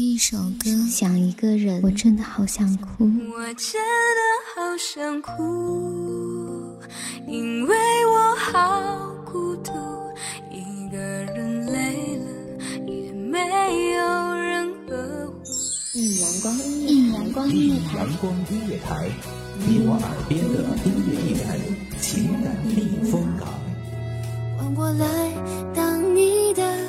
一首歌，想一个人，我真的好想哭。我真的好想哭，因为我好孤独，一个人累了也没有人呵护。一阳光音乐，一阳光音乐台，阳光音乐台，你我耳边的音乐驿站，情感避风港。换我来当你的。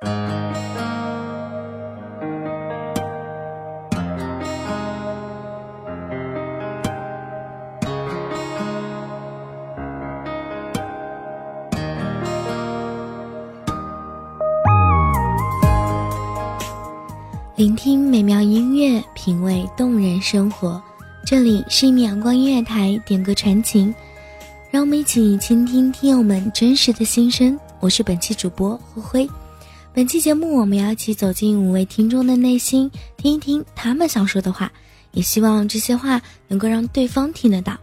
聆听美妙音乐，品味动人生活。这里是一米阳光音乐台，点歌传情，让我们一起倾听听友们真实的心声。我是本期主播灰灰。本期节目，我们要一起走进五位听众的内心，听一听他们想说的话，也希望这些话能够让对方听得到。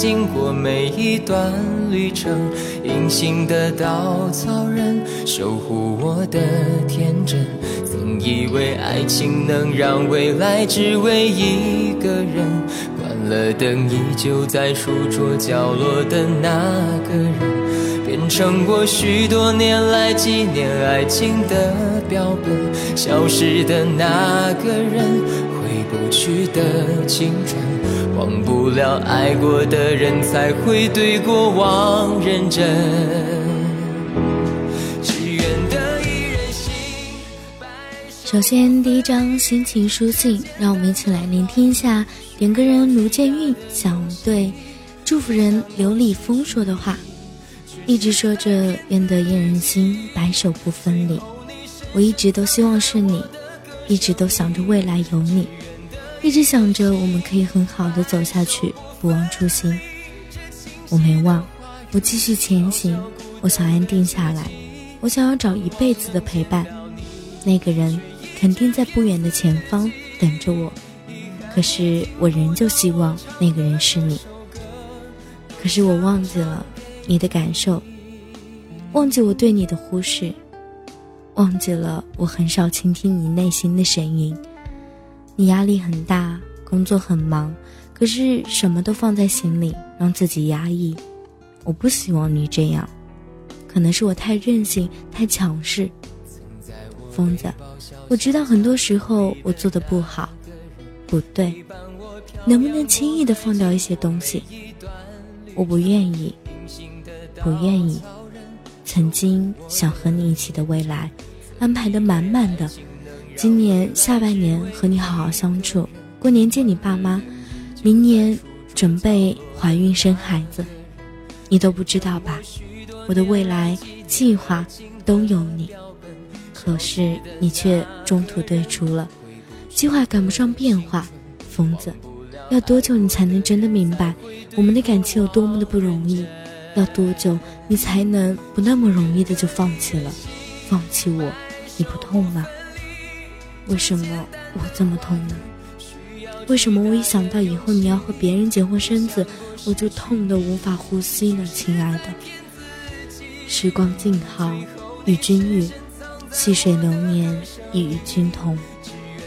经过每一段旅程。隐形的稻草人，守护我的天真。曾以为爱情能让未来只为一个人，关了灯依旧在书桌角落的那个人。变成我许多年来纪念爱情的标本，消失的那个人，回不去的青春，忘不了爱过的人，才会对过往认真。愿得一人心。首先，第一张心情书信，让我们一起来聆听一下点歌人卢建运想对祝福人刘立峰说的话。一直说着愿得一人心，白首不分离。我一直都希望是你，一直都想着未来有你，一直想着我们可以很好的走下去，不忘初心。我没忘，我继续前行。我想安定下来，我想要找一辈子的陪伴。那个人肯定在不远的前方等着我，可是我仍旧希望那个人是你。可是我忘记了。你的感受，忘记我对你的忽视，忘记了我很少倾听你内心的声音。你压力很大，工作很忙，可是什么都放在心里，让自己压抑。我不希望你这样，可能是我太任性，太强势。疯子，我知道很多时候我做的不好，不对，能不能轻易的放掉一些东西？我不愿意。不愿意，曾经想和你一起的未来，安排的满满的。今年下半年和你好好相处，过年见你爸妈，明年准备怀孕生孩子，你都不知道吧？我的未来计划都有你，可是你却中途退出了，计划赶不上变化。疯子，要多久你才能真的明白我们的感情有多么的不容易？要多久你才能不那么容易的就放弃了？放弃我，你不痛吗？为什么我这么痛呢？为什么我一想到以后你要和别人结婚生子，我就痛得无法呼吸呢？亲爱的，时光静好，与君遇；细水流年，亦与君同；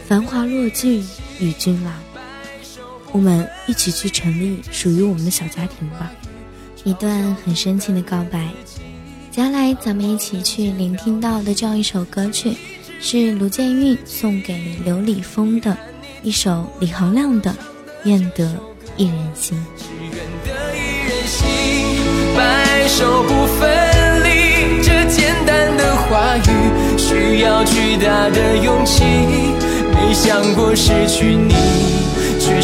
繁华落尽，与君老。我们一起去成立属于我们的小家庭吧。一段很深情的告白。接下来，咱们一起去聆听到的这样一首歌曲，是卢建韵送给刘礼峰的一首李行亮的《愿得一人心》。只愿得一人心，白首不分离。这简单的话语，需要巨大的勇气。没想过失去你，却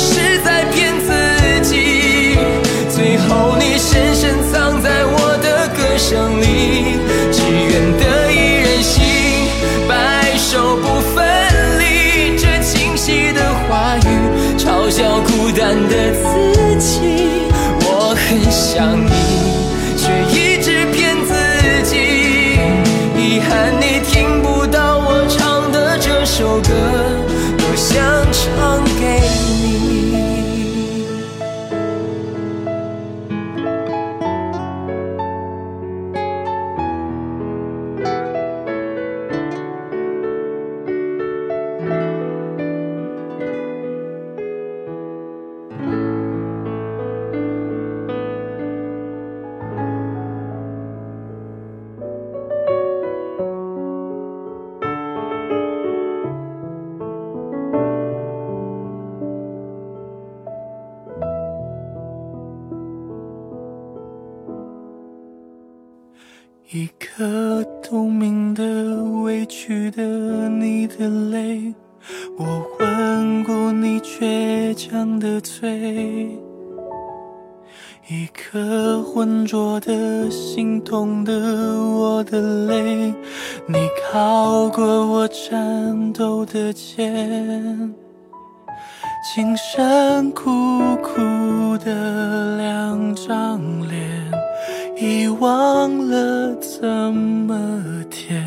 遗忘了怎么甜。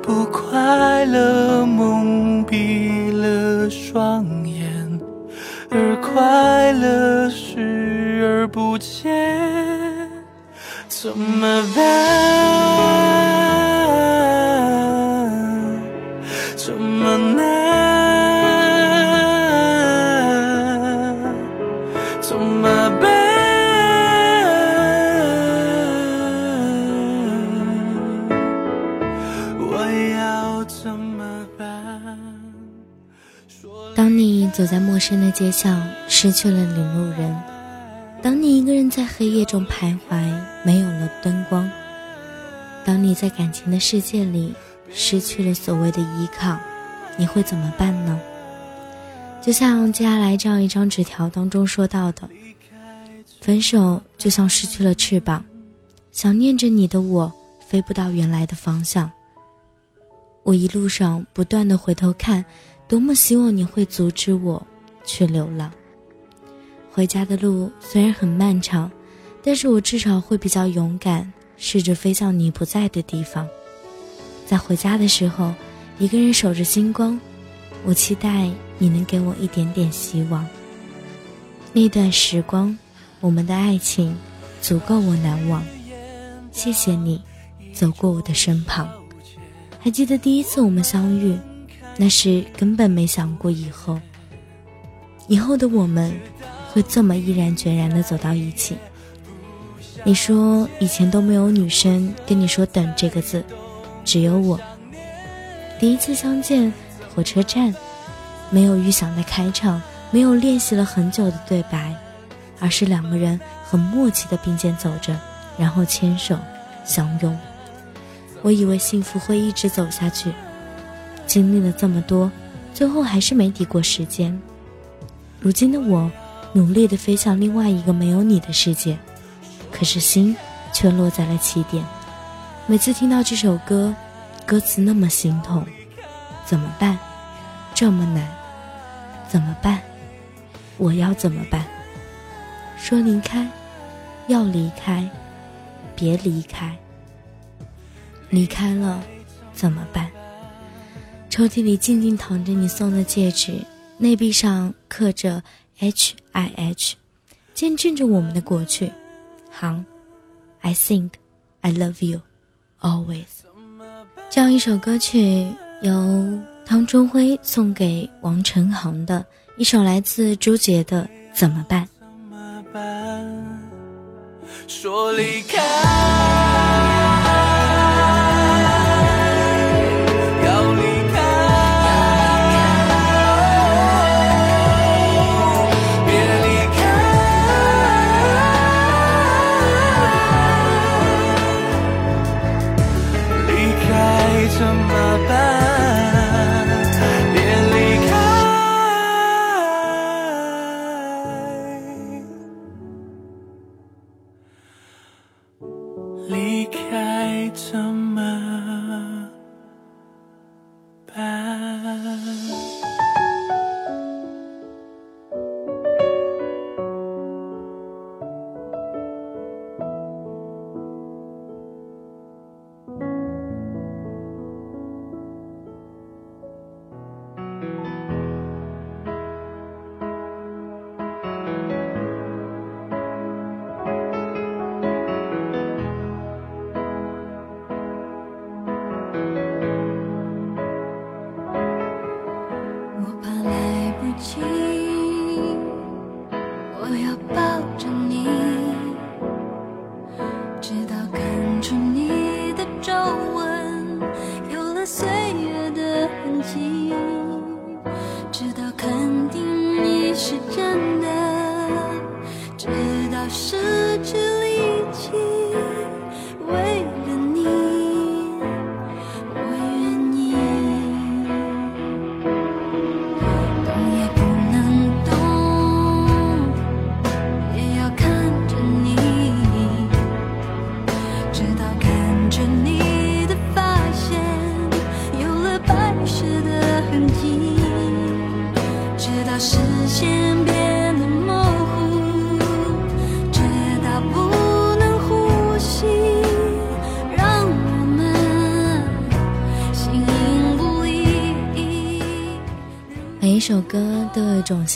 不快乐蒙蔽了双眼，而快乐视而不见，怎么办？真的街巷，失去了领路人；当你一个人在黑夜中徘徊，没有了灯光；当你在感情的世界里失去了所谓的依靠，你会怎么办呢？就像接下来这样一张纸条当中说到的：“分手就像失去了翅膀，想念着你的我飞不到原来的方向。我一路上不断的回头看。”多么希望你会阻止我去流浪。回家的路虽然很漫长，但是我至少会比较勇敢，试着飞向你不在的地方。在回家的时候，一个人守着星光，我期待你能给我一点点希望。那段时光，我们的爱情足够我难忘。谢谢你，走过我的身旁。还记得第一次我们相遇。那是根本没想过以后，以后的我们会这么毅然决然的走到一起。你说以前都没有女生跟你说“等”这个字，只有我。第一次相见，火车站，没有预想的开场，没有练习了很久的对白，而是两个人很默契的并肩走着，然后牵手相拥。我以为幸福会一直走下去。经历了这么多，最后还是没抵过时间。如今的我，努力的飞向另外一个没有你的世界，可是心却落在了起点。每次听到这首歌，歌词那么心痛，怎么办？这么难，怎么办？我要怎么办？说离开，要离开，别离开。离开了，怎么办？抽屉里静静躺着你送的戒指，内壁上刻着 H I H，见证着我们的过去。行，I think I love you always。这样一首歌曲，由汤中辉送给王晨航的一首来自朱杰的《怎么办》。说离开。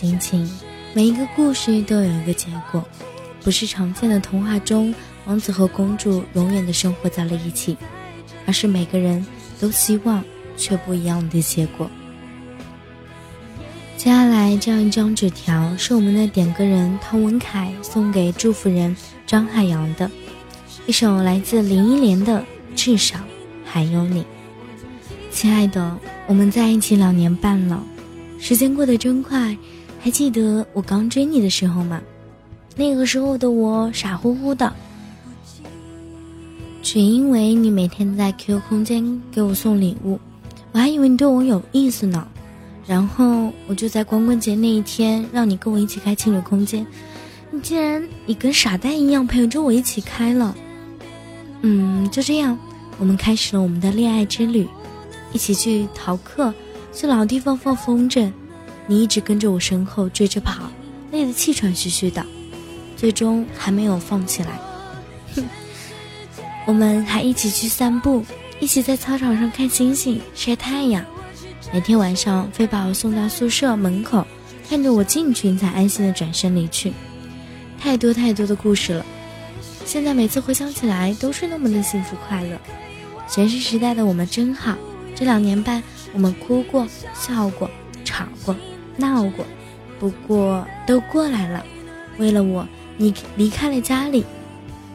心情，每一个故事都有一个结果，不是常见的童话中王子和公主永远的生活在了一起，而是每个人都希望却不一样的结果。接下来这样一张纸条是我们的点歌人汤文凯送给祝福人张海洋的，一首来自林忆莲的《至少还有你》。亲爱的，我们在一起两年半了。时间过得真快，还记得我刚追你的时候吗？那个时候的我傻乎乎的，只因为你每天在 QQ 空间给我送礼物，我还以为你对我有意思呢。然后我就在光棍节那一天让你跟我一起开情侣空间，你竟然你跟傻蛋一样陪着我一起开了。嗯，就这样，我们开始了我们的恋爱之旅，一起去逃课。去老地方放风筝，你一直跟着我身后追着跑，累得气喘吁吁的，最终还没有放起来。哼，我们还一起去散步，一起在操场上看星星、晒太阳。每天晚上非把我送到宿舍门口，看着我进去，你才安心的转身离去。太多太多的故事了，现在每次回想起来都是那么的幸福快乐。学生时代的我们真好，这两年半。我们哭过、笑过、吵过、闹过，不过都过来了。为了我，你离开了家里，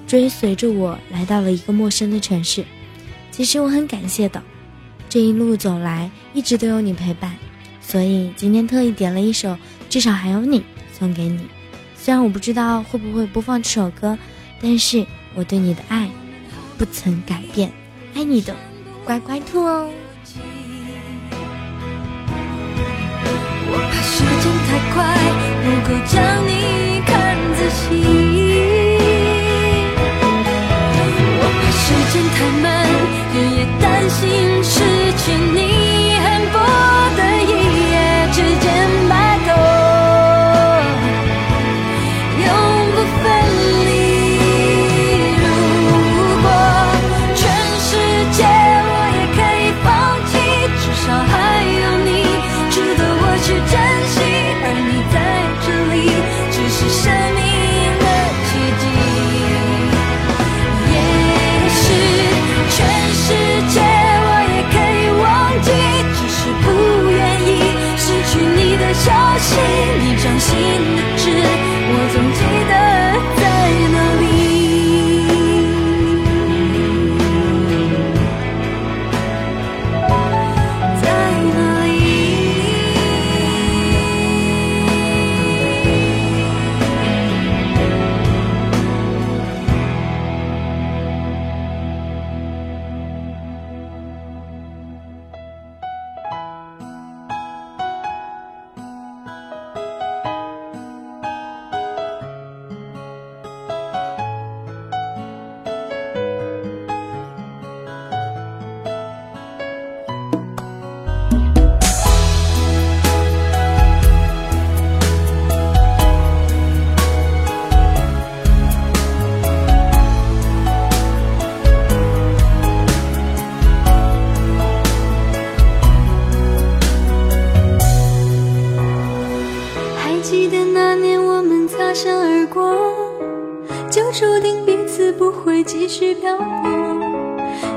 追随着我来到了一个陌生的城市。其实我很感谢的，这一路走来一直都有你陪伴，所以今天特意点了一首《至少还有你》送给你。虽然我不知道会不会播放这首歌，但是我对你的爱不曾改变。爱你的乖乖兔哦。够将你看仔细。我怕时间太慢，日夜担心失去你，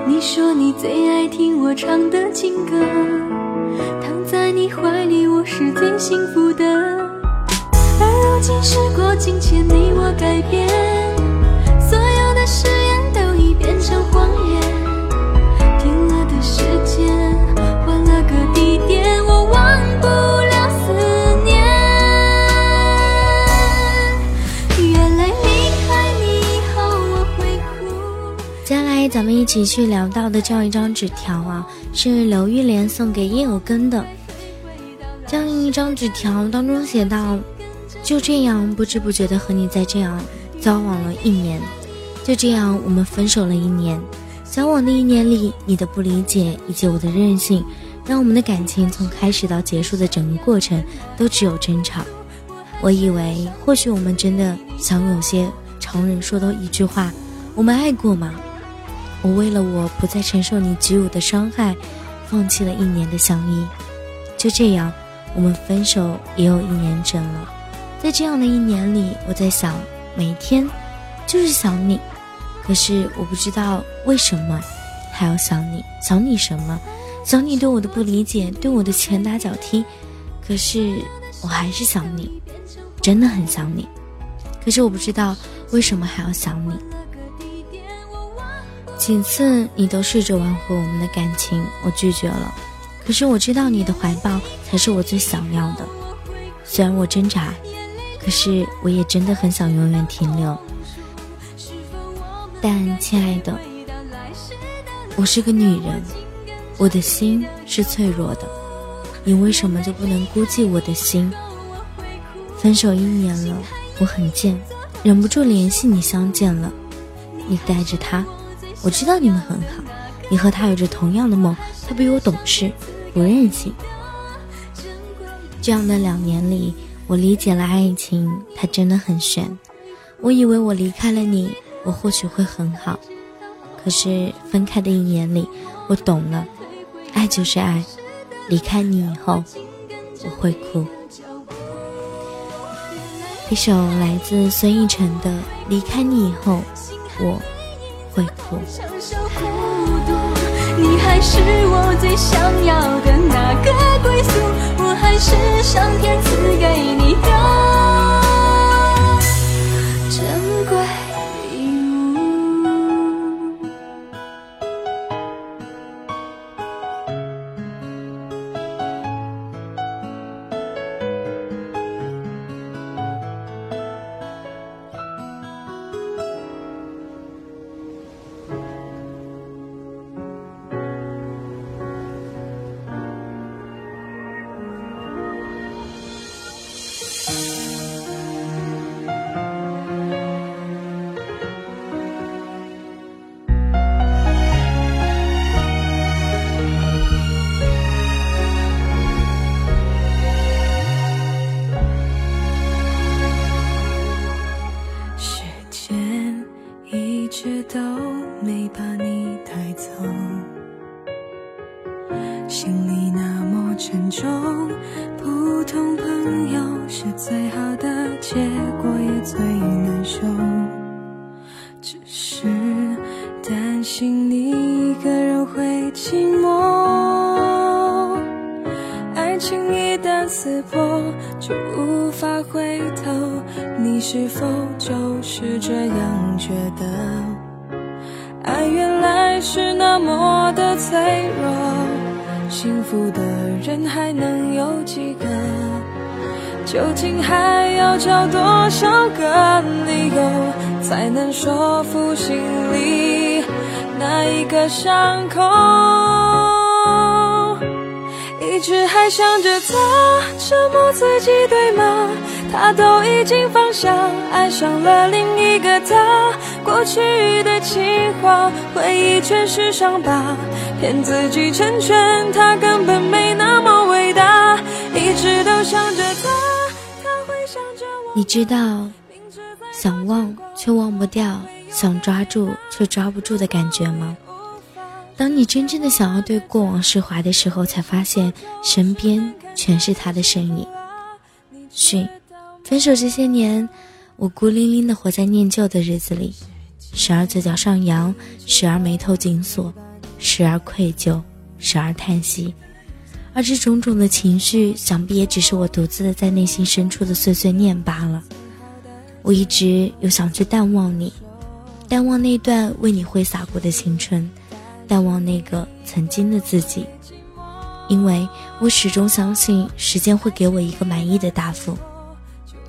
你说你最爱听我唱的情歌，躺在你怀里，我是最幸福的。而如今时过境迁，你我改变，所有的誓言都已变成谎言。起去聊到的这样一张纸条啊。是刘玉莲送给叶有根的这样一张纸条，当中写道：“就这样不知不觉的和你在这样交往了一年，就这样我们分手了一年。交往的一年里，你的不理解以及我的任性，让我们的感情从开始到结束的整个过程都只有争吵。我以为或许我们真的像有些常人说的一句话：我们爱过吗？”我为了我不再承受你给予的伤害，放弃了一年的相依。就这样，我们分手也有一年整了。在这样的一年里，我在想，每天就是想你。可是我不知道为什么还要想你，想你什么？想你对我的不理解，对我的拳打脚踢。可是我还是想你，真的很想你。可是我不知道为什么还要想你。几次你都试着挽回我们的感情，我拒绝了。可是我知道你的怀抱才是我最想要的。虽然我挣扎，可是我也真的很想永远停留。但亲爱的，我是个女人，我的心是脆弱的。你为什么就不能估计我的心？分手一年了，我很贱，忍不住联系你相见了。你带着他。我知道你们很好，你和他有着同样的梦，他比我懂事，不任性。这样的两年里，我理解了爱情，它真的很玄。我以为我离开了你，我或许会很好，可是分开的一年里，我懂了，爱就是爱。离开你以后，我会哭。一首来自孙艺晨的《离开你以后，我》。会哭。你还是我最想要的那个归宿，我还是上天赐给你的。沉重普通朋友是最好的结果也最难受只是担心你一个人会寂寞爱情一旦撕破就无法回头你是否就是这样觉得？爱原来是那么的脆弱幸福的人还能有几个？究竟还要找多少个理由，才能说服心里那一个伤口？一直还想着他，折磨自己对吗？他都已经放下，爱上了另一个他。过去的情话，回忆全是伤疤，骗自己成全他，根本没那么伟大。一直都想着他会向着我。你知道，想忘却忘不掉，想抓住却抓不住的感觉吗？当你真正的想要对过往释怀的时候，才发现身边全是他的身影。训，分手这些年，我孤零零的活在念旧的日子里，时而嘴角上扬，时而眉头紧锁，时而愧疚，时而叹息。而这种种的情绪，想必也只是我独自的在内心深处的碎碎念罢了。我一直有想去淡忘你，淡忘那段为你挥洒过的青春，淡忘那个曾经的自己，因为我始终相信时间会给我一个满意的答复。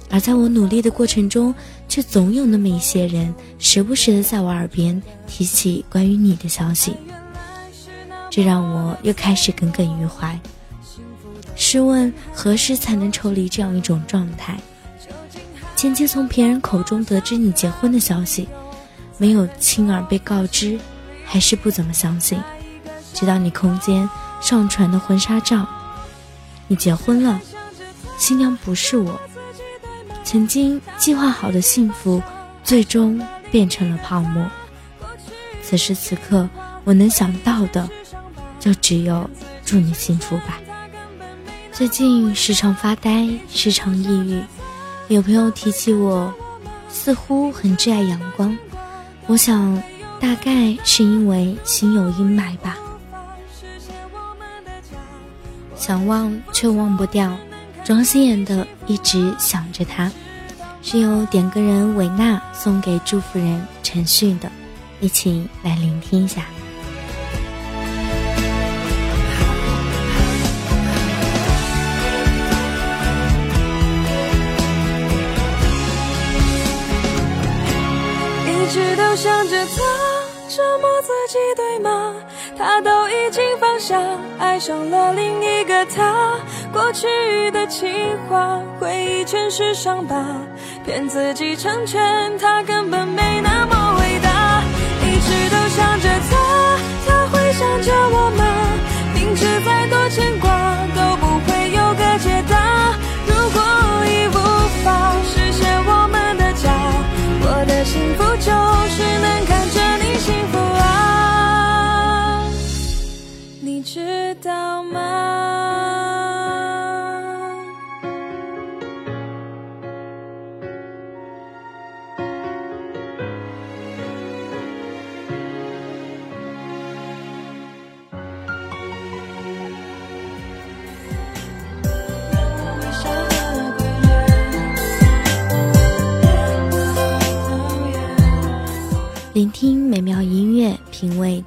而在我努力的过程中，却总有那么一些人，时不时的在我耳边提起关于你的消息。这让我又开始耿耿于怀。试问何时才能抽离这样一种状态？前期从别人口中得知你结婚的消息，没有亲耳被告知，还是不怎么相信。直到你空间上传的婚纱照，你结婚了，新娘不是我。曾经计划好的幸福，最终变成了泡沫。此时此刻，我能想到的。就只有祝你幸福吧。最近时常发呆，时常抑郁。有朋友提起我，似乎很挚爱阳光。我想，大概是因为心有阴霾吧。想忘却忘不掉，庄心妍的一直想着他，是由点歌人韦娜送给祝福人陈旭的，一起来聆听一下。一直都想着他折磨自己，对吗？他都已经放下，爱上了另一个他。过去的情话，回忆全是伤疤，骗自己成全他，根本没那么伟大。一直都想着他，他会想着我吗？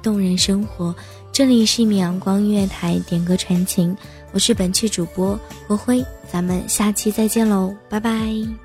动人生活。这里是一米阳光音乐台，点歌传情。我是本期主播国辉，咱们下期再见喽，拜拜。